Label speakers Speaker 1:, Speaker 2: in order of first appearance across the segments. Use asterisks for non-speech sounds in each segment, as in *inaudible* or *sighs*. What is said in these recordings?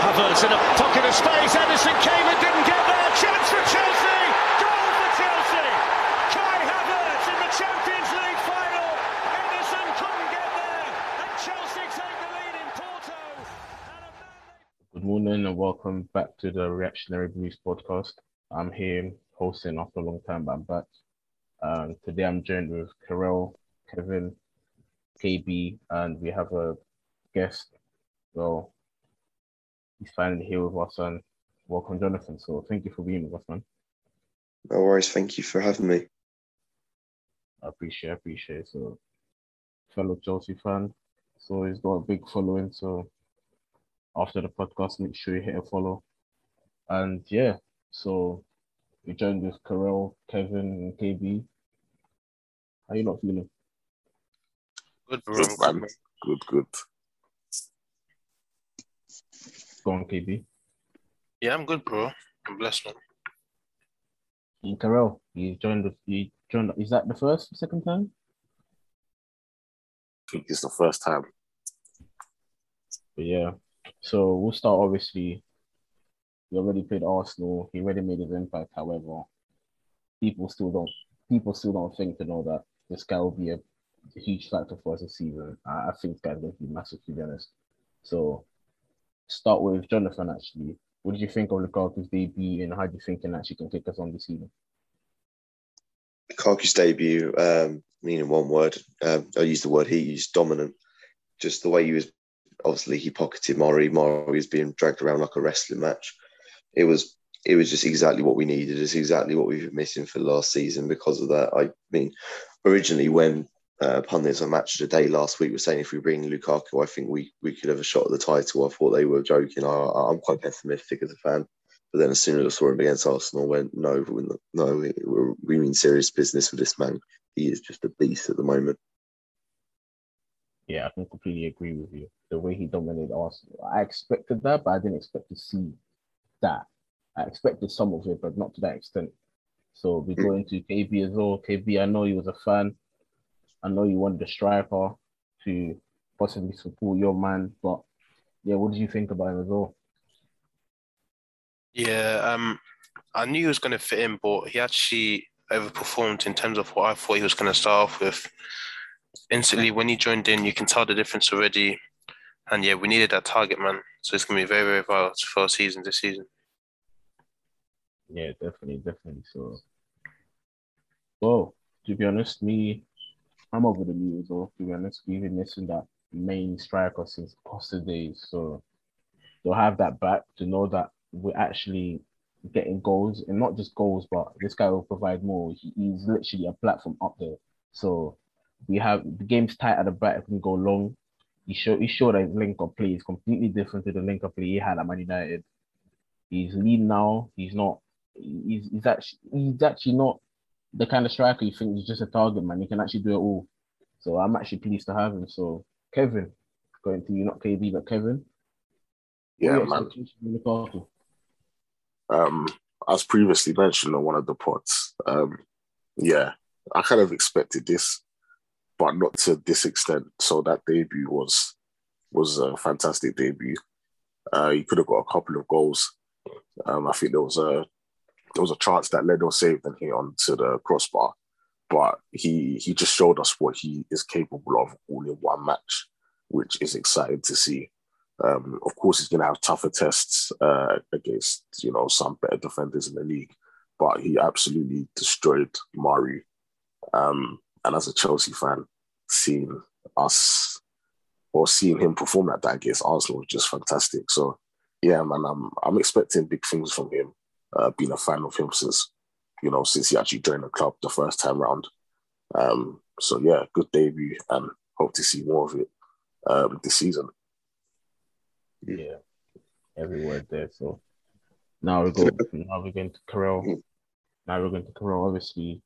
Speaker 1: Havertz in a pocket of space. Ederson came and didn't get there. Chance for Chelsea. Goal for Chelsea. Kai Havertz in the Champions League final. Ederson couldn't get there. And Chelsea take the lead in Porto.
Speaker 2: Good morning and welcome back to the Reactionary Blues podcast. I'm here hosting after a long time, but I'm back. Um, today I'm joined with Karel, Kevin, KB, and we have a guest. Well, he's finally here with us, and welcome, Jonathan. So thank you for being with us, man.
Speaker 3: No worries. Thank you for having me.
Speaker 2: I appreciate, I appreciate. it. So, fellow Chelsea fan, so he's got a big following. So, after the podcast, make sure you hit a follow. And yeah, so we joined with Karel, Kevin, and KB. How you not feeling?
Speaker 4: Good, bro.
Speaker 5: Good. Good, good.
Speaker 2: Go on, KB.
Speaker 4: Yeah, I'm good, bro. I'm blessed, man.
Speaker 2: And Karel, you joined with you joined. Is that the first, second time?
Speaker 5: I think it's the first time.
Speaker 2: But yeah, so we'll start. Obviously, he already played Arsenal. He already made his impact. However, people still don't. People still don't think to know that this guy will be a, a huge factor for us this season. I, I think this guy's going to be massive, to be honest. So, start with Jonathan. Actually, what did you think of Lukaku's debut, and how do you think he actually can kick us on this season?
Speaker 3: Lukaku's debut, um, meaning one word. Um, I used the word he used, dominant. Just the way he was, obviously, he pocketed Mari. Mari was being dragged around like a wrestling match. It was, it was just exactly what we needed. It's exactly what we've been missing for the last season. Because of that, I mean, originally when uh, pundits on Match of the Day last week were saying if we bring Lukaku, I think we we could have a shot at the title. I thought they were joking. I, I'm quite pessimistic as a fan. But then as soon as I saw him against Arsenal, I went, no, no, we, we mean serious business with this man. He is just a beast at the moment.
Speaker 2: Yeah, I can completely agree with you. The way he dominated Arsenal, I expected that, but I didn't expect to see that. I expected some of it, but not to that extent. So we go into KB as well. KB, I know he was a fan. I know you wanted a striker to possibly support your man, but yeah, what did you think about him as well?
Speaker 4: Yeah, um, I knew he was going to fit in, but he actually overperformed in terms of what I thought he was going to start off with. Instantly, when he joined in, you can tell the difference already. And yeah, we needed that target man, so it's going to be very, very vital for our season this season.
Speaker 2: Yeah, definitely, definitely. So, well, to be honest, me, I'm over the as well. To be honest, we've been missing that main striker since Costa days. So, to have that back, to know that we're actually getting goals and not just goals, but this guy will provide more. He, he's literally a platform up there. So, we have the game's tight at the back. We can go long, he showed he showed that his link up play is completely different to the link up play he had at Man United. He's lead now. He's not. He's, he's actually he's actually not the kind of striker you think is just a target man. He can actually do it all. So I'm actually pleased to have him. So Kevin, going to you, not KB, but Kevin.
Speaker 5: Yeah,
Speaker 2: what are your
Speaker 5: man.
Speaker 2: expectations for Lukaku?
Speaker 5: Um, as previously mentioned on one of the pods, um, yeah, I kind of expected this, but not to this extent. So that debut was was a fantastic debut. Uh, he could have got a couple of goals. Um, I think there was a there was a chance that Leno saved and hit onto the crossbar, but he he just showed us what he is capable of all in one match, which is exciting to see. Um, of course, he's going to have tougher tests uh, against you know some better defenders in the league, but he absolutely destroyed Mari. Um, and as a Chelsea fan, seeing us or seeing him perform like that against Arsenal was just fantastic. So yeah, man, I'm I'm expecting big things from him. Uh, being a fan of him since you know since he actually joined the club the first time round. Um, so yeah, good debut, and hope to see more of it um, this season.
Speaker 2: Yeah, every word there. So now we go. *laughs* Now we're going to Karel. Now we're going to Karel. Obviously,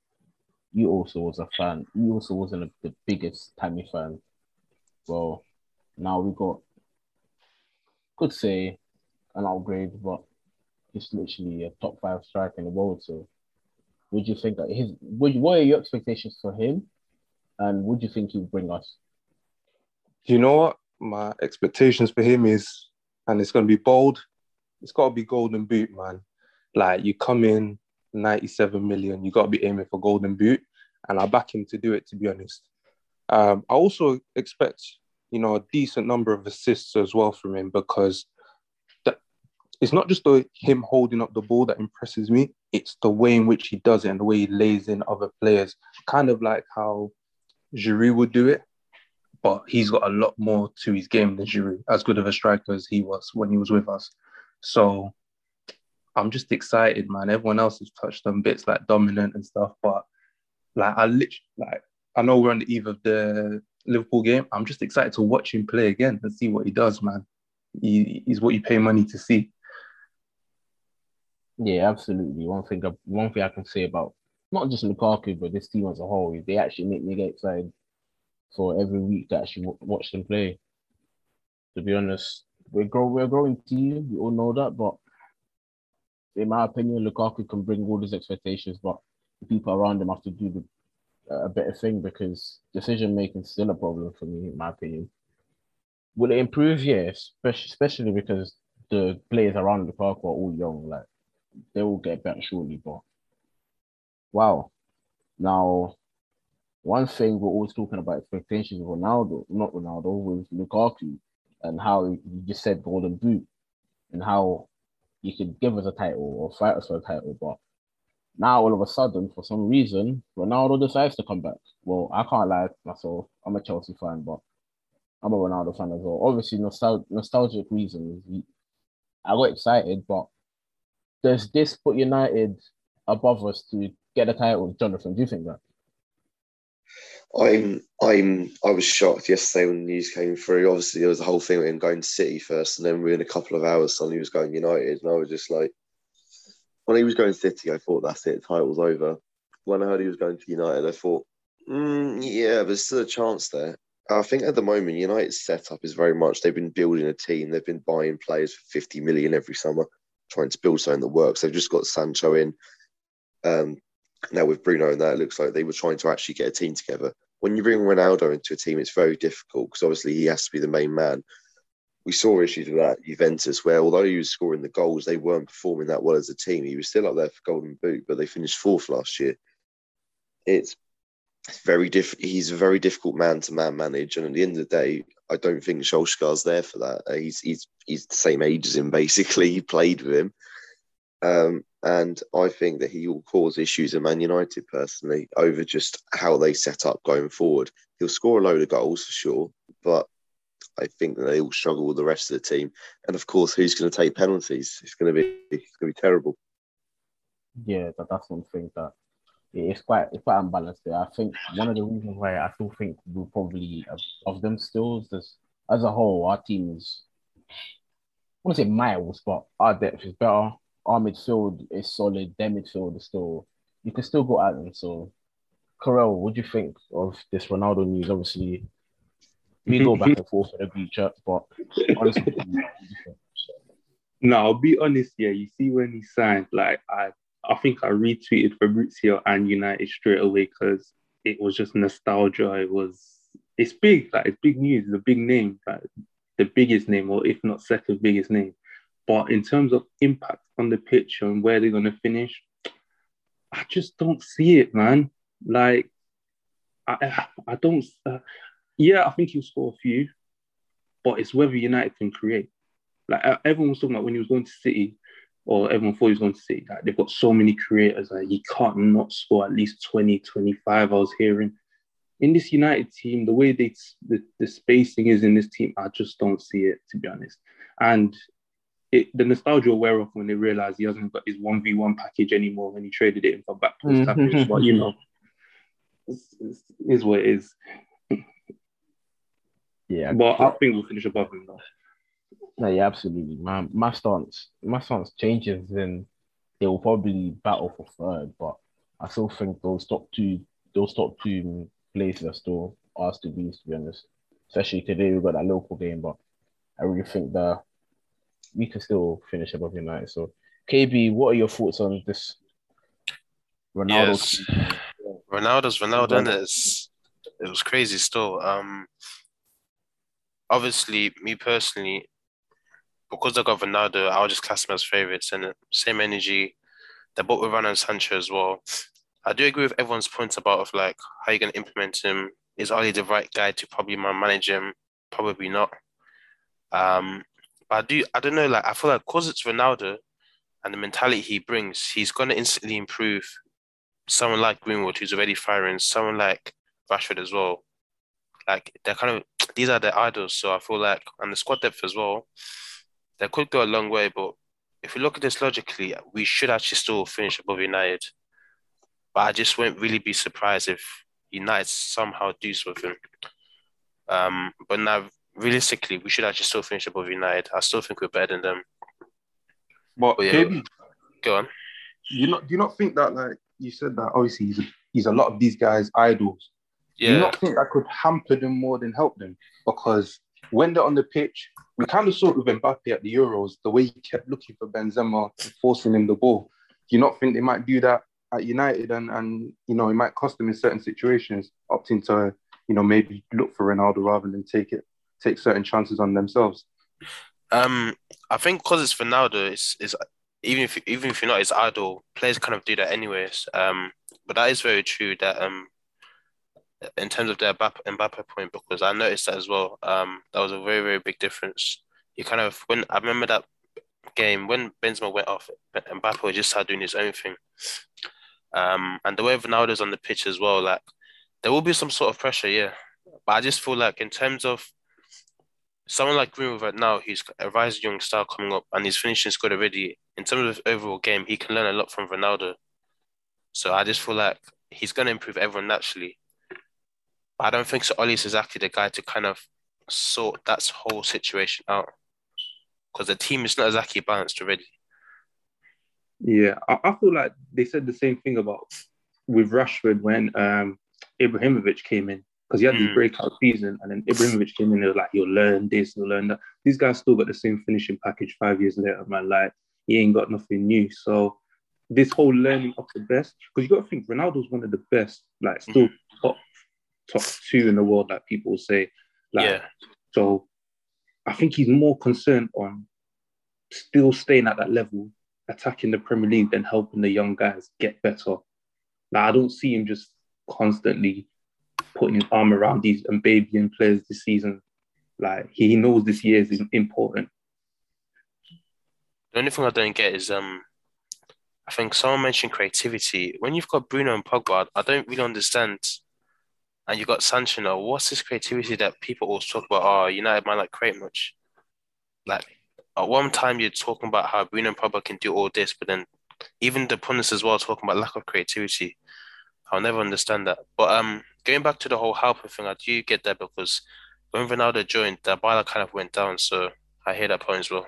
Speaker 2: you also was a fan. You also wasn't a, the biggest Tammy fan. Well, now we got could say an upgrade, but he's literally a top five striker in the world. So, would you think that his? Would, what are your expectations for him? And would you think he'll bring us?
Speaker 6: You know what? My expectations for him is and it's going to be bold. It's got to be golden boot, man. Like you come in 97 million, you got to be aiming for golden boot, and I back him to do it. To be honest, um, I also expect you know a decent number of assists as well from him because it's not just the him holding up the ball that impresses me. It's the way in which he does it and the way he lays in other players, kind of like how Giroud would do it but he's got a lot more to his game than Giroud, as good of a striker as he was when he was with us. So I'm just excited, man. Everyone else has touched on bits like dominant and stuff, but like I literally like I know we're on the eve of the Liverpool game. I'm just excited to watch him play again and see what he does, man. He, he's what you pay money to see.
Speaker 2: Yeah, absolutely. One thing, one thing I can say about not just Lukaku, but this team as a whole is they actually make me get excited for every week to actually watch them play. To be honest, we're grow we're growing team. We all know that, but in my opinion, Lukaku can bring all these expectations, but the people around him have to do the, uh, a better thing because decision making is still a problem for me, in my opinion. Will it improve? Yes, especially, especially because the players around Lukaku are all young. Like they will get better shortly. but wow. Now one thing we're always talking about expectations of Ronaldo, not Ronaldo, was Lukaku, and how you just said golden boot, and how you could give us a title or fight us for a title, but now all of a sudden, for some reason, Ronaldo decides to come back. Well, I can't lie myself. I'm a Chelsea fan, but I'm a Ronaldo fan as well. Obviously, nostal- nostalgic reasons. I got excited, but does this put United above us to get a title, Jonathan? Do you think that?
Speaker 3: I'm I'm I was shocked yesterday when the news came through. Obviously, there was a whole thing with him going to City first, and then within a couple of hours, suddenly he was going United, and I was just like, when he was going City, I thought that's it, title's over. When I heard he was going to United, I thought, mm, yeah, there's still a chance there. I think at the moment, United's setup is very much they've been building a team. They've been buying players for 50 million every summer, trying to build something that works. They've just got Sancho in. Um, now with Bruno and that, it looks like they were trying to actually get a team together. When you bring Ronaldo into a team, it's very difficult because obviously he has to be the main man. We saw issues with that Juventus, where although he was scoring the goals, they weren't performing that well as a team. He was still up there for Golden Boot, but they finished fourth last year. It's very diff. He's a very difficult man to man manage, and at the end of the day, I don't think Solskjaer's there for that. Uh, he's he's he's the same age as him. *laughs* Basically, he played with him. Um, and I think that he will cause issues at Man United personally over just how they set up going forward. He'll score a load of goals for sure, but I think that they will struggle with the rest of the team. And of course, who's going to take penalties? It's going to be it's going to be terrible.
Speaker 2: Yeah, that, that's one thing that it's quite it's quite unbalanced there. I think one of the reasons why I still think we'll probably uh, of them still is this as a whole, our team is I want to say miles, but our depth is better our midfield is solid. Their midfield is still you can still go at them. So, Carell, what do you think of this Ronaldo news? Obviously, we go back and forth in the chat, but honestly,
Speaker 6: no, *laughs* I'll be honest. Yeah, you see when he signed, like I, I think I retweeted Fabrizio and United straight away because it was just nostalgia. It was, it's big, like it's big news. It's a big name, like the biggest name, or if not second biggest name. But in terms of impact on the pitch and where they're going to finish, I just don't see it, man. Like, I, I don't. Uh, yeah, I think he'll score a few, but it's whether United can create. Like everyone was talking about when he was going to City, or everyone thought he was going to City. Like they've got so many creators. Like he can't not score at least 20, 25. I was hearing in this United team, the way they the, the spacing is in this team, I just don't see it to be honest. And it, the nostalgia will wear off when they realize he hasn't got his 1v1 package anymore when he traded it in for back post mm-hmm. But you know, it's, it's, it is what it is.
Speaker 2: Yeah.
Speaker 6: But I think we'll finish above him though.
Speaker 2: No, yeah, absolutely. My my stance, my stance changes, then they will probably battle for third. But I still think those top two, those top two places are still ours to be. To be honest, especially today we've got that local game, but I really think the we can still finish above United. So, KB, what are your thoughts on this
Speaker 4: Ronaldo? Yes. Ronaldo's Ronaldo, and it's it was crazy still. Um, obviously, me personally, because they got Ronaldo, I'll just class them as favourites and same energy. They're both with Ronaldo Sancho as well. I do agree with everyone's points about of like how you're gonna implement him. Is Ole the right guy to probably manage him? Probably not. Um, but I do I don't know, like I feel like because it's Ronaldo and the mentality he brings, he's gonna instantly improve someone like Greenwood who's already firing, someone like Rashford as well. Like they're kind of these are their idols, so I feel like and the squad depth as well, they could go a long way. But if we look at this logically, we should actually still finish above United. But I just won't really be surprised if United somehow do something. Um, but now realistically, we should actually still finish above United. I still think we're better than them.
Speaker 6: But,
Speaker 4: But yeah,
Speaker 6: KB,
Speaker 4: Go on.
Speaker 6: you not do you not think that like you said that obviously he's a, he's a lot of these guys idols. Do you not think that could hamper them more than help them? Because when they're on the pitch, we kind of saw it with Mbappe at the Euros, the way he kept looking for Benzema forcing him the ball. Do you not think they might do that at United and, and you know, it might cost them in certain situations, opting to, you know, maybe look for Ronaldo rather than take it, take certain chances on themselves?
Speaker 4: Um, I think because it's Ronaldo, it's, it's even if even if you're not his idol, players kind of do that anyways. Um, but that is very true that um, in terms of the Mbappe, point, because I noticed that as well. Um, that was a very very big difference. You kind of when I remember that game when Benzema went off, Mbappe just started doing his own thing. Um, and the way Ronaldo's on the pitch as well, like there will be some sort of pressure, yeah. But I just feel like in terms of someone like Greenwood right now, he's a rising young star coming up and he's finishing good already. In terms of overall game, he can learn a lot from Ronaldo. So I just feel like he's going to improve everyone naturally. But I don't think so. Ole's exactly the guy to kind of sort that whole situation out because the team is not exactly balanced already.
Speaker 6: Yeah, I, I feel like they said the same thing about with Rashford when um, Ibrahimovic came in because he had this
Speaker 4: Mm.
Speaker 6: breakout season, and then Ibrahimovic came in. and were like, "You'll learn this, you'll learn that." These guys still got the same finishing package five years later, man. Like he ain't got nothing new. So this whole learning of the best, because you got to think Ronaldo's one of the best, like still top top two in the world, like people say. Like,
Speaker 4: yeah,
Speaker 6: so I think he's more concerned on still staying at that level, attacking the Premier League, than helping the young guys get better. Like, I don't see him just constantly putting his arm around these and babying players this season. Like he knows this year is important.
Speaker 4: the only thing I don't get is um, I think someone mentioned creativity. When you've got Bruno and Pogba, I don't really understand. And you've got Sancho. What's this creativity that people always talk about? Oh, United might not create much. Like at one time you're talking about how Bruno Pogba can do all this, but then even the pundits as well talking about lack of creativity. I'll never understand that. But um, going back to the whole Halper thing, I do get that because when Ronaldo joined, the Bala kind of went down. So I hear that point as well.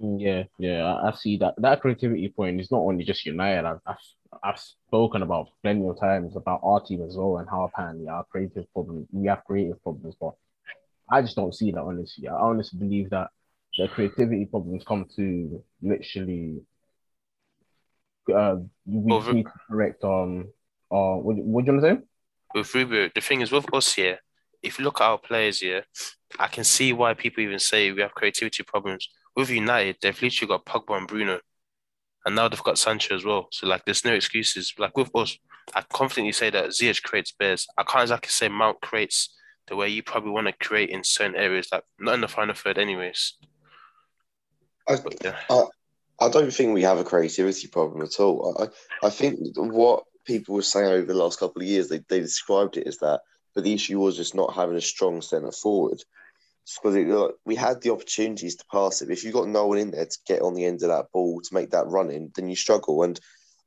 Speaker 2: Mm, Yeah, yeah, I, I see that. That creativity point is not only just United. I've, I've I've spoken about plenty of times about our team as well and how apparently our creative problems we have creative problems, but I just don't see that honestly. I honestly believe that the creativity problems come to literally uh we need to correct um uh what, what do you want to say?
Speaker 4: with Rubio, the thing is with us here, if you look at our players here, I can see why people even say we have creativity problems. With United, they've literally got Pogba and Bruno, and now they've got Sancho as well. So like, there's no excuses. Like with us, I confidently say that Ziyech creates bears. I can't exactly say Mount creates the way you probably want to create in certain areas, like not in the final third, anyways.
Speaker 3: I,
Speaker 4: But yeah,
Speaker 3: I don't think we have a creativity problem at all. I, I think what people were saying over the last couple of years, they, they described it as that, but the issue was just not having a strong centre forward. Because we had the opportunities to pass it. If you've got no one in there to get on the end of that ball to make that run in, then you struggle. And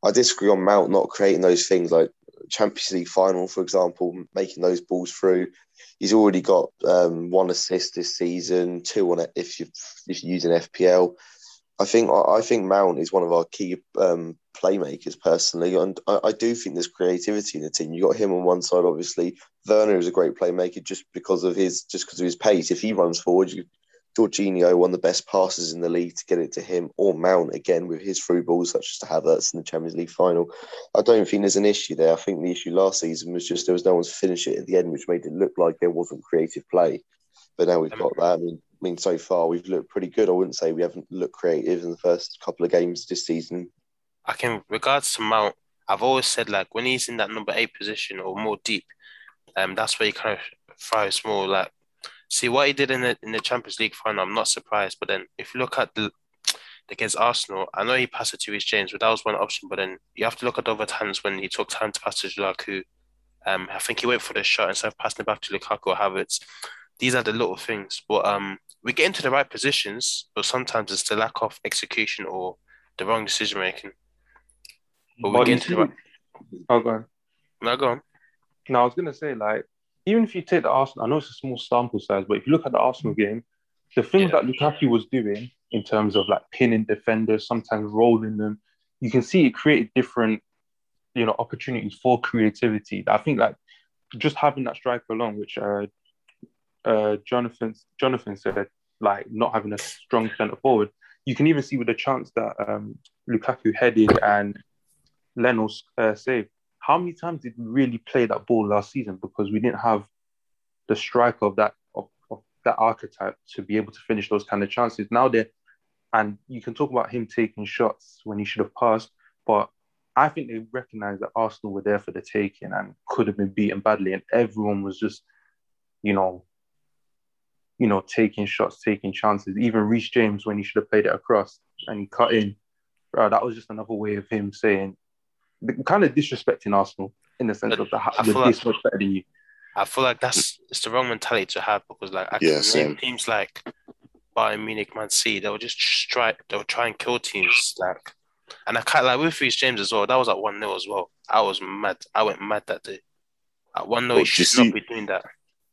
Speaker 3: I disagree on Mount not creating those things like Champions League final, for example, making those balls through. He's already got um, one assist this season, two on it if you if you're using FPL. I think I think Mount is one of our key um, playmakers personally, and I, I, do think there's creativity in the team. You got him on one side, obviously. Werner is a great playmaker just because of his just because of his pace. If he runs forward, you, Jorginho, one of the best passes in the league, to get it to him or Mount again with his through balls, such as to Havertz in the Champions League final. I don't think there's an issue there. I think the issue last season was just there was no one to finish it at the end, which made it look like there wasn't creative play. But now we've got that. I mean, I mean, so far we've looked pretty good. I wouldn't say we haven't looked creative in the first couple of games this season.
Speaker 4: I can, regards to Mount, I've always said like when he's in that number eight position or more deep, um, that's where he kind of thrives more. Like, see what he did in the in the Champions League final. I'm not surprised, but then if you look at the against Arsenal, I know he passed it to Reece James, but that was one option. But then you have to look at other times when he took time to pass to Lukaku. Um, I think he went for the shot instead of passing it back to Lukaku or Havertz. These are the little things, but um, we get into the right positions, but sometimes it's the lack of execution or the wrong decision making. But we get into the
Speaker 6: see-
Speaker 4: right.
Speaker 6: Oh, go on.
Speaker 4: No, go on.
Speaker 6: No, I was gonna say like even if you take the Arsenal, I know it's a small sample size, but if you look at the Arsenal game, the things
Speaker 4: Yeah.
Speaker 6: that Lukaku was doing in terms of like pinning defenders, sometimes rolling them, you can see it created different, you know, opportunities for creativity. I think like just having that striker along, which uh, uh, Jonathan Jonathan said, like not having a strong centre forward, you can even see with the chance that um, Lukaku headed and Leno's uh, saved. How many times did we really play that ball last season because we didn't have the striker of that of, of that archetype to be able to finish those kind of chances? Now they're and you can talk about him taking shots when he should have passed, but I think they recognized that Arsenal were there for the taking and could have been beaten badly, and everyone was just, you know, you know, taking shots, taking chances. Even Reece James when he should have played it across and he cut in, bro, that was just another way of him saying, kind of disrespecting Arsenal in the sense
Speaker 4: But
Speaker 6: of the,
Speaker 4: I feel like-
Speaker 6: much better than you.
Speaker 4: I feel like that's it's the wrong mentality to have because like I
Speaker 5: Yeah,
Speaker 4: can
Speaker 5: same.
Speaker 4: name teams like Bayern Munich, Man City, they will just strike, they will try and kill teams like, and I can't like with Reece James as well. That was at one 0 as well. I was mad. I went mad that day. At one 0
Speaker 5: Well,
Speaker 4: he
Speaker 5: do you
Speaker 4: should not
Speaker 5: see-
Speaker 4: be doing that.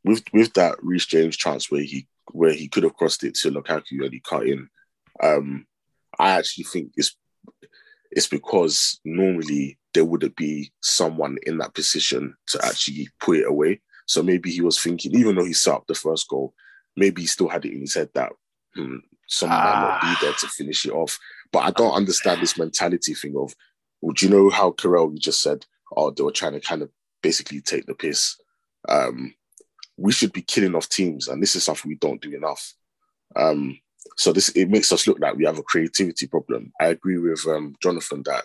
Speaker 5: With with that Reece James chance where he where he could have crossed it to Lukaku and he cut in. Um, I actually think it's it's because normally there wouldn't be someone in that position to actually put it away. So maybe he was thinking, even though he set up the first goal, maybe he still had it in his head that hmm, someone might not
Speaker 4: Ah.
Speaker 5: be there to finish it off. But I don't understand this mentality thing of, would you know how Carell just said, oh, they were trying to kind of basically take the piss. Um, we should be killing off teams, and this is something we don't do enough. Um, so this it makes us look like we have a creativity problem. I agree with um, Jonathan that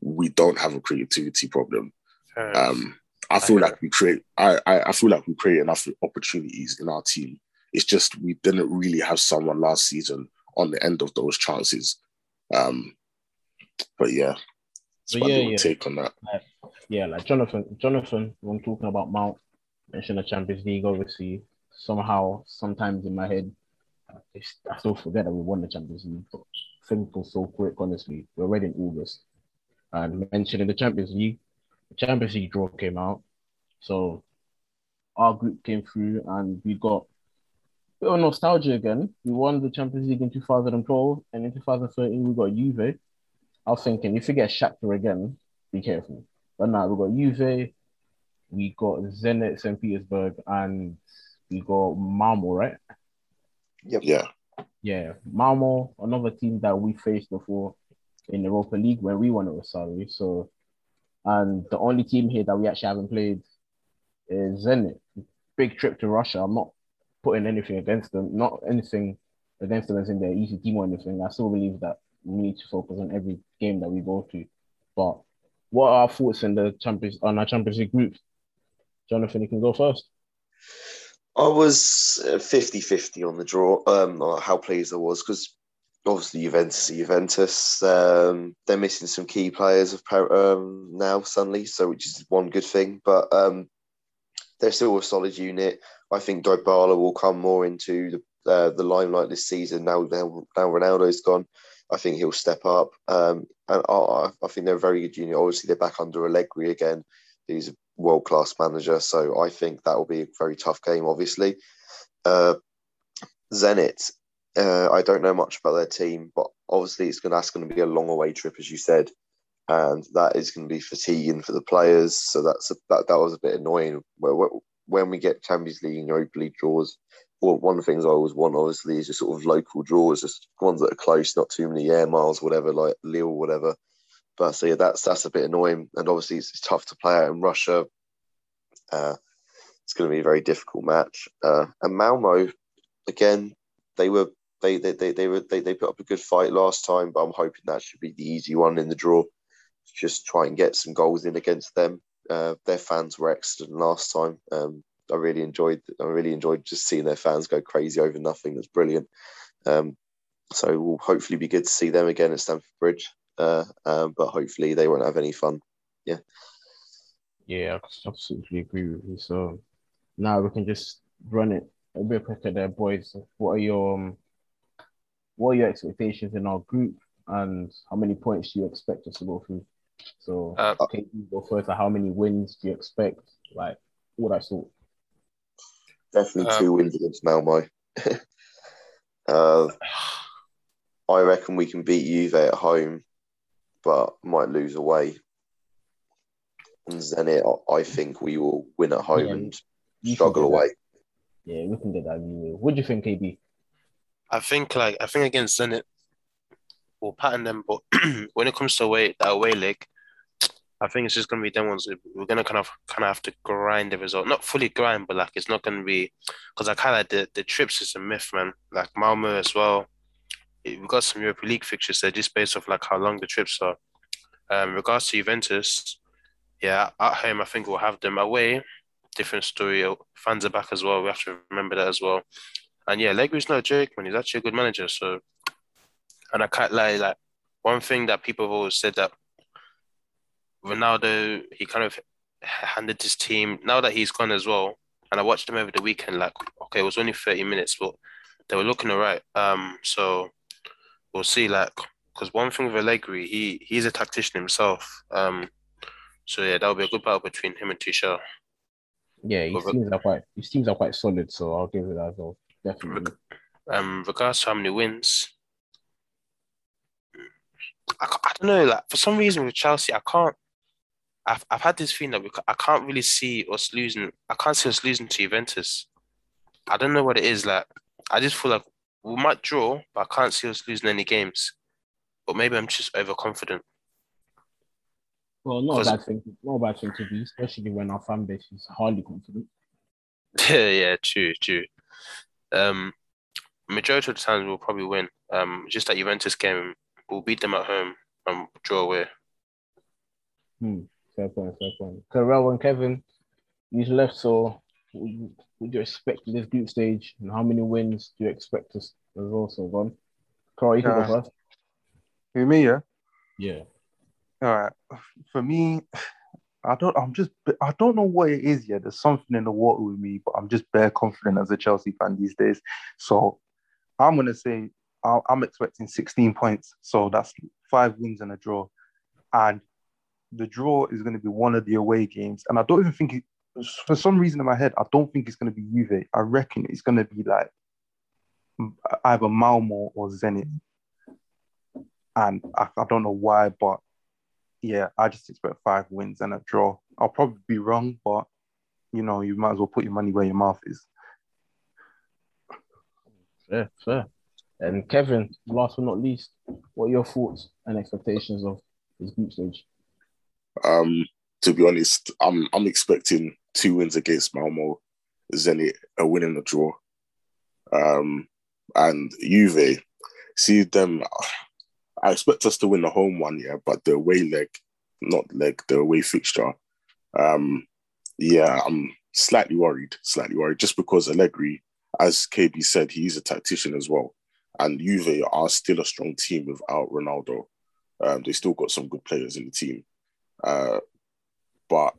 Speaker 5: we don't have a creativity problem. Um, I feel
Speaker 4: hear
Speaker 5: like we create. I, I I feel like we create enough opportunities in our team. It's just we didn't really have someone last season on the end of those chances. Um, but yeah, that's
Speaker 2: But
Speaker 5: my
Speaker 2: yeah, yeah.
Speaker 5: take on that.
Speaker 2: yeah, like Jonathan, Jonathan, when talking about Mount, mentioned the Champions League, obviously, somehow, sometimes in my head, I still forget that we won the Champions League. But things go so quick, honestly. We're already in August. And mentioning the Champions League, the Champions League draw came out. So our group came through and we got a bit of nostalgia again. We won the Champions League in 2012 and in 2013 we got Juve. I was thinking, if you get Shakhtar again, be careful. But now we got Juve, we got Zenit St. Petersburg, and we got Malmo, right? Yep.
Speaker 5: Yeah,
Speaker 2: Yeah, Malmo, another team that we faced before in the Europa League when we won it with Sarri. So, and the only team here that we actually haven't played is Zenit. Big trip to Russia. I'm not putting anything against them, not anything against them as in their easy team or anything. I still believe that we need to focus on every game that we go to. But what are our thoughts in the Champions on our Champions League group? Jonathan, you can go first.
Speaker 3: I was uh, 50-50 on the draw, um, how pleased I was because obviously Juventus Juventus. Um, they're missing some key players of um, now suddenly, so which is one good thing. But um, they're still a solid unit. I think Dybala will come more into the uh, the limelight this season. Now, now, now Ronaldo's gone. I think he'll step up. Um, and I, I think they're a very good unit. Obviously, they're back under Allegri again. He's a world class manager, so I think that will be a very tough game. Obviously, uh, Zenit. Uh, I don't know much about their team, but obviously it's gonna, that's going to be a long away trip, as you said, and that is going to be fatiguing for the players. So that's a, that that was a bit annoying. When we get Champions League and Europa League draws, well, one of the things I always want, obviously, is just sort of local draws, just ones that are close, not too many air miles, whatever, like Lille, whatever. But so yeah, that's that's a bit annoying, and obviously it's, it's tough to play out in Russia. Uh, it's going to be a very difficult match. Uh, and Malmo, again, they were they they they they were they, they put up a good fight last time, but I'm hoping that should be the easy one in the draw. Just try and get some goals in against them. Uh, their fans were excellent last time. Um, I really enjoyed. I really enjoyed just seeing their fans go crazy over nothing. That's brilliant. Um, so we'll hopefully be good to see them again at Stamford Bridge. Uh, um, but hopefully they won't have any fun. Yeah.
Speaker 2: Yeah, I absolutely agree with you. So now we can just run it a bit quicker there, boys. What are your um, what are your expectations in our group, and how many points do you expect us to go through? So,
Speaker 4: Uh,
Speaker 2: okay, you go first. How many wins do you expect? Like all that sort.
Speaker 3: Definitely
Speaker 4: Um,
Speaker 3: two wins against Malmo. *laughs* uh, I reckon we can beat Juve at home, but might lose away. And Zenit, I I think we will win at home
Speaker 2: Yeah,
Speaker 3: and struggle
Speaker 2: can do that.
Speaker 3: away.
Speaker 2: Yeah, we can get that. Anyway. What do you think, KB?
Speaker 4: I think like I think against Zenit, we'll pattern them, but *clears throat* when it comes to away that away leg, I think it's just gonna be them ones. We're gonna kind of kind of have to grind the result, not fully grind, but like it's not gonna be because I kind of the the trips is a myth, man. Like Malmo as well. We got some Europa League fixtures there just based off like how long the trips are. Um, regards to Juventus, yeah, at home I think we'll have them away. Different story. Fans are back as well. We have to remember that as well. And yeah, Allegri's no joke, man. He's actually a good manager. So, and I can't lie, like one thing that people have always said that Ronaldo, he kind of handed his team now that he's gone as well. And I watched him over the weekend. Like, okay, it was only thirty minutes, but they were looking alright. Um, so we'll see. Like, because one thing with Allegri, he he's a tactician himself. Um, so yeah, that'll be a good battle between him and Tuchel.
Speaker 2: Yeah, his
Speaker 4: Well,
Speaker 2: teams are quite his teams are quite solid, so I'll give it that as well. Definitely.
Speaker 4: Um, regards to how many wins, I, I don't know. Like for some reason with Chelsea, I can't. I've I've had this feeling that we, I can't really see us losing. I can't see us losing to Juventus. I don't know what it is. Like I just feel like we might draw, but I can't see us losing any games. But maybe I'm just overconfident.
Speaker 2: Well, not a bad thing. Not a bad thing to be, especially when our fan base is hardly confident. *laughs*
Speaker 4: yeah, yeah, true, true. Um, majority of the times we'll probably win. Um, just that Juventus game, we'll beat them at home and draw away.
Speaker 2: Hmm. Fair point. Fair point. Carell and Kevin, you left. So, would you, you expect this group stage, and how many wins do you expect us as also gone? Carl, you can
Speaker 7: Uh,
Speaker 2: go first.
Speaker 7: Who me? Yeah.
Speaker 2: Yeah.
Speaker 7: All right. For me, I don't. I'm just. I don't know what it is yet. There's something in the water with me, but I'm just bare confident as a Chelsea fan these days. So I'm gonna say I- I'm expecting 16 points. So that's five wins and a draw, and the draw is going to be one of the away games. And I don't even think it. For some reason in my head, I don't think it's going to be Juve. I reckon it's going to be like either Malmo or Zenit. And I, I don't know why, but yeah, I just expect five wins and a draw. I'll probably be wrong, but you know, you might as well put your money where your mouth is.
Speaker 2: Fair. Fair. And Kevin, last but not least, what are your thoughts and expectations of this group stage?
Speaker 5: Um, to be honest, I'm I'm expecting two wins against Malmo, Zenit a win and a draw. Um, and Juve, see them. I expect us to win the home one, yeah, but the away leg, not leg, the away fixture. Um, yeah, I'm slightly worried, slightly worried, just because Allegri, as KB said, he's a tactician as well, and Juve are still a strong team without Ronaldo. Um, they still got some good players in the team. Uh, but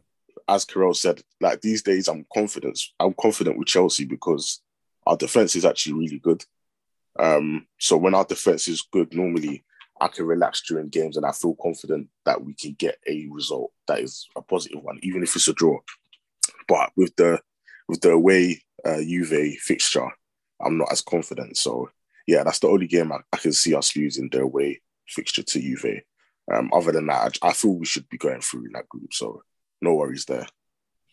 Speaker 5: as Carell said, like these days, I'm confident. I'm confident with Chelsea because our defense is actually really good. Um, so when our defense is good, normally I can relax during games and I feel confident that we can get a result that is a positive one, even if it's a draw. But with the with the away uh, Juve fixture, I'm not as confident. So yeah, that's the only game I, I can see us losing the away fixture to Juve. Um, other than that, I, I feel we should be going through in that group. So no worries there.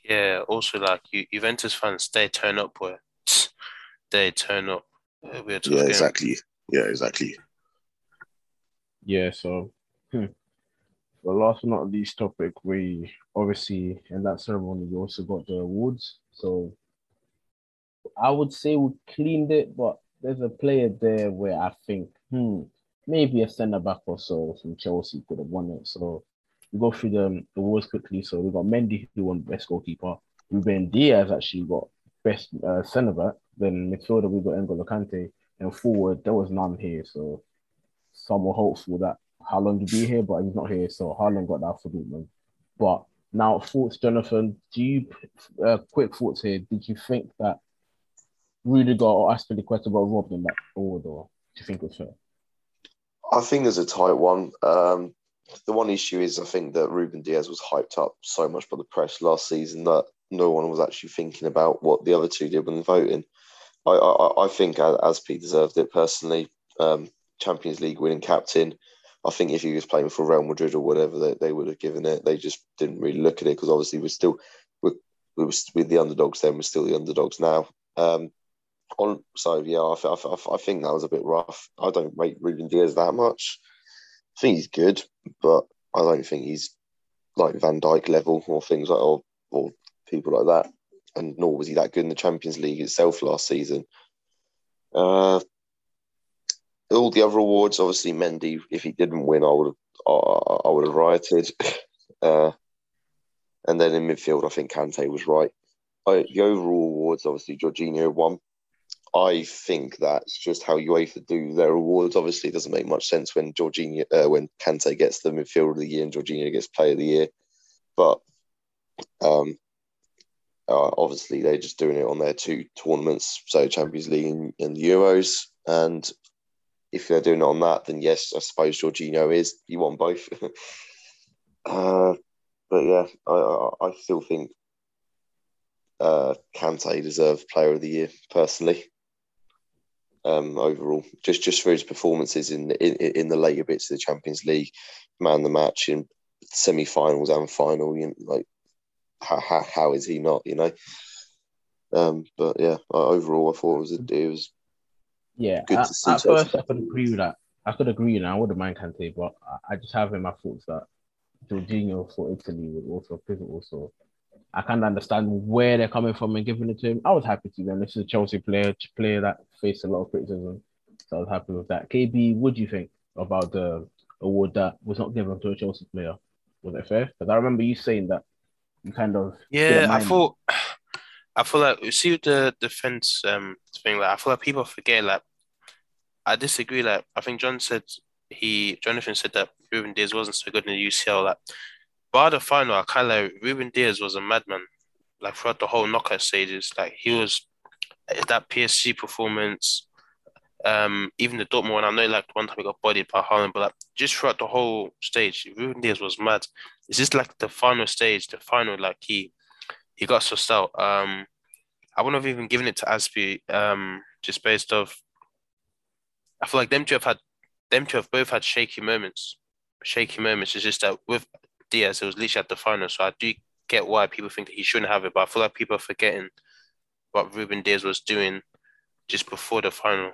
Speaker 4: Yeah, also like Ju- Juventus fans, they turn up, where *tsk* They turn up. It'll be a tough
Speaker 5: Yeah,
Speaker 4: game.
Speaker 5: exactly. Yeah, exactly.
Speaker 2: Yeah, so hmm. the last but not least topic, we obviously in that ceremony we also got the awards. So I would say we cleaned it, but there's a player there where I think, hmm, maybe a centre back or so from Chelsea could have won it. So we go through the awards quickly. So we've got Mendy who won best goalkeeper. Ruben Dias actually got best uh, centre back. Then midfielder we got N'Golo Kante, and forward there was none here. So some were hopeful that Haaland would be here, but he's not here. So Haaland got that for Dortmund. But now thoughts, Jonathan. Do you uh, quick thoughts here? Did you think that Rudiger or Azpilicueta were robbed in that award, or do you think it was fair?
Speaker 3: I think there's a tight one. Um, the one issue is I think that Ruben Dias was hyped up so much by the press last season that no one was actually thinking about what the other two did when voting. I I, I think Azpi deserved it personally. Um, Champions League winning captain. I think if he was playing for Real Madrid or whatever, they, they would have given it. They just didn't really look at it because obviously we're still we're, we with the underdogs then. We're still the underdogs now. Um, on so yeah, I, I, I think that was a bit rough. I don't rate Ruben Dias that much. I think he's good, but I don't think he's like Van Dijk level or things like or or people like that. And nor was he that good in the Champions League itself last season. Uh, all the other awards, obviously Mendy, if he didn't win, I would have I, I would have rioted. *laughs* Uh, and then in midfield, I think Kante was right. I, the overall awards, obviously Jorginho won. I think that's just how UEFA do their awards. Obviously, it doesn't make much sense when Jorginho, uh, when Kante gets the midfielder of the year and Jorginho gets player of the year. But um, uh, obviously, they're just doing it on their two tournaments, so Champions League and, and Euros. And if they're doing it on that, then yes, I suppose Jorginho is. He won both. *laughs* uh, but yeah, I, I, I still think uh, Kante Player of the Year personally um, overall, just just for his performances in, in in the later bits of the Champions League, man the match in semi-finals and final. You know, like how, how how is he not? You know. Um, but yeah, overall, I thought it was a, it was
Speaker 2: yeah. Good at, to see. At first, I could agree with that. I could agree, and I wouldn't mind Kante, but I just have in my thoughts that Jorginho for Italy was also pivotal. So I can't understand where they're coming from and giving it to him. I was happy to them. This is a Chelsea player, player that faced a lot of criticism. So I was happy with that. KB, what do you think about the award that was not given to a Chelsea player? Was it fair? Because I remember you saying that you kind of
Speaker 4: yeah. I thought *sighs* I feel like you see the defense um thing. Like I feel like people forget. Like I disagree. Like I think John said he Jonathan said that Ruben Dias wasn't so good in the UCL. Like by the final, I kind of like Ruben Dias was a madman. Like throughout the whole knockout stages, like he was that PSG performance, um, even the Dortmund one. I know like one time he got bodied by Haaland, but like just throughout the whole stage, Ruben Dias was mad. It's just like the final stage, the final like he he got sussed out. Um, I wouldn't have even given it to Azpi, um, just based off. I feel like them two have had them two have both had shaky moments. Shaky moments. It's just that with Dias, it was literally at the final, so I do get why people think that he shouldn't have it, but I feel like people are forgetting what Ruben Dias was doing just before the final.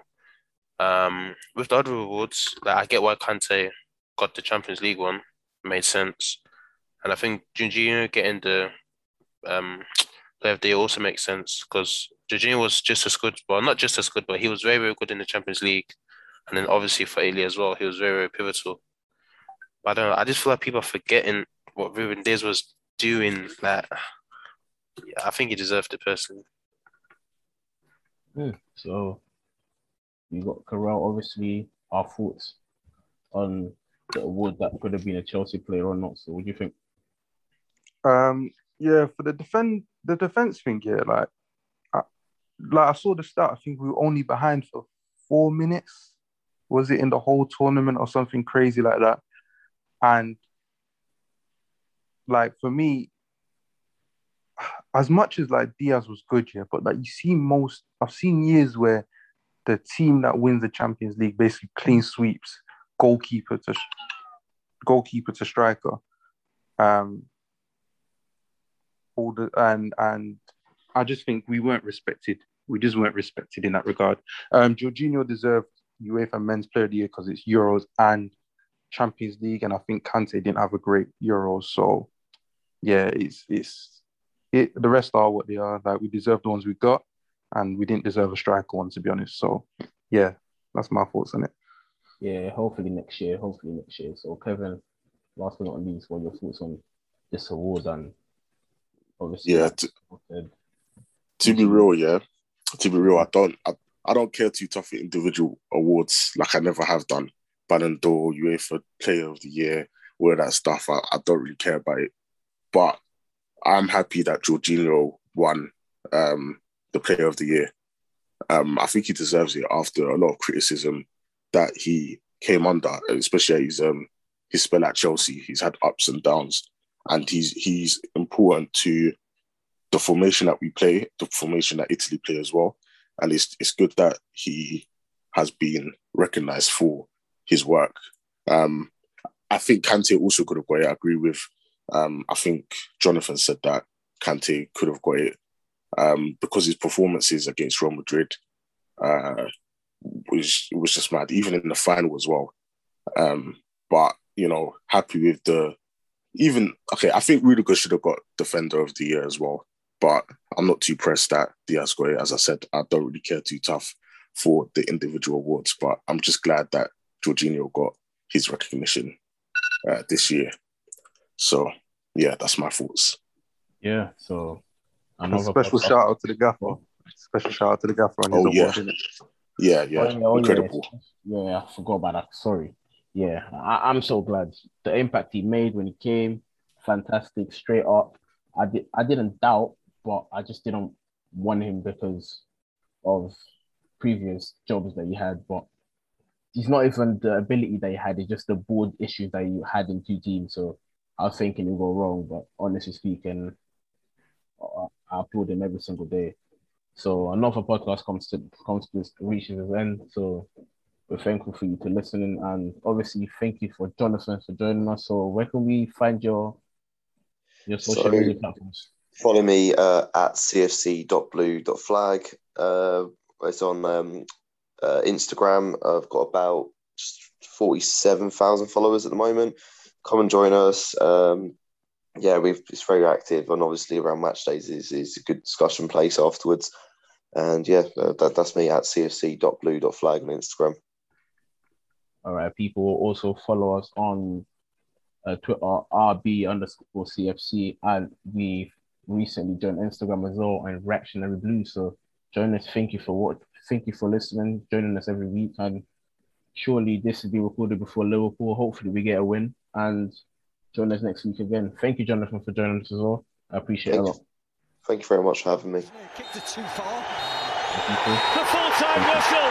Speaker 4: Um, with the other awards, like I get why Kante got the Champions League one, made sense, and I think Jorginho getting the um they also makes sense because Jorginho was just as good, well, not just as good, but he was very, very good in the Champions League. And then obviously for Italy as well, he was very, very pivotal. But I don't know, I just feel like people are forgetting what Ruben Dias was doing. That yeah, I think he deserved it personally.
Speaker 2: Yeah, so you got Carell, obviously, our thoughts on the award that could have been a Chelsea player or not. So what do you think?
Speaker 7: Um, yeah, for the defend the defense thing, yeah, like, I, like I saw the start. I think we were only behind for four minutes. Was it in the whole tournament or something crazy like that? And like for me, as much as like Dias was good, yeah, but like you see most, I've seen years where the team that wins the Champions League basically clean sweeps goalkeeper to goalkeeper to striker. Um, all the and and I just think we weren't respected. We just weren't respected in that regard. Um, Jorginho deserved UEFA Men's Player of the Year because it's Euros and Champions League, and I think Kante didn't have a great Euros. So yeah, it's it's it. The rest are what they are. Like we deserve the ones we got. and we didn't deserve a striker one to be honest. So yeah, that's my thoughts on it.
Speaker 2: Yeah, hopefully next year. Hopefully next year. So Kevin, last but not least, what are your thoughts on this award and obviously
Speaker 5: Yeah, to, to be real, yeah. To be real, I don't I, I don't care too tough for individual awards like I never have done. Ballon d'Or, UEFA Player of the Year, all that stuff. I, I don't really care about it. But I'm happy that Jorginho won um, the Player of the Year. Um, I think he deserves it after a lot of criticism that he came under, especially his um, his spell at Chelsea. He's had ups and downs, and he's he's important to the formation that we play, the formation that Italy play as well. And it's it's good that he has been recognised for his work. Um, I think Kante also could have got it. I agree with. Um, I think Jonathan said that Kante could have got it um, because his performances against Real Madrid uh, was was just mad, even in the final as well. Um, but you know, happy with the even okay. I think Rudiger should have got Defender of the Year as well, but I'm not too pressed that Dias got it. As I said, I don't really care too tough for the individual awards, but I'm just glad that Jorginho got his recognition uh, this year. So yeah, that's my thoughts.
Speaker 2: Yeah, so
Speaker 7: A
Speaker 2: another
Speaker 7: special
Speaker 2: podcast-
Speaker 7: shout out to the gaffer. Special shout out to the gaffer on his
Speaker 5: Oh,
Speaker 7: award.
Speaker 5: yeah. Yeah, yeah,
Speaker 2: Oh, yeah, oh, yeah.
Speaker 5: incredible.
Speaker 2: Yeah, I forgot about that. Sorry. Yeah, I, I'm so glad the impact he made when he came, fantastic, straight up. I did, I didn't doubt, but I just didn't want him because of previous jobs that he had. But he's not even the ability that he had; it's just the board issues that he had in two teams. So I was thinking it would go wrong, but honestly speaking, I, I applaud him every single day. So another podcast comes to comes to this reaches its end. So we're thankful for you to listening, and obviously thank you for Jonathan for joining us. So where can we find your your social
Speaker 3: So-
Speaker 2: media platforms?
Speaker 3: Follow me uh, at cfc.blue.flag. Uh, it's on um, uh, Instagram. I've got about 47,000 followers at the moment. Come and join us. Um, yeah, we've it's very active, and obviously around match days is, is a good discussion place afterwards. And yeah, uh, that, that's me at cfc.blue.flag on Instagram.
Speaker 2: All right, people will also follow us on uh, Twitter, RB underscore CFC, and we've recently joined Instagram as well and Reactionary Blue. So join us. Thank you for what. Thank you for listening, joining us every week, and surely this will be recorded before Liverpool. Hopefully, we get a win and join us next week again. Thank you, Jonathan, for joining us as well. I appreciate it a
Speaker 3: Thank
Speaker 2: lot.
Speaker 3: Thank you very much for having me.
Speaker 1: Kicked it too far. The full-time whistle.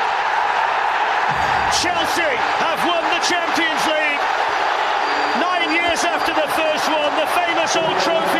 Speaker 1: Chelsea have won the Champions League. Nine years after the first one, the famous Old Trafford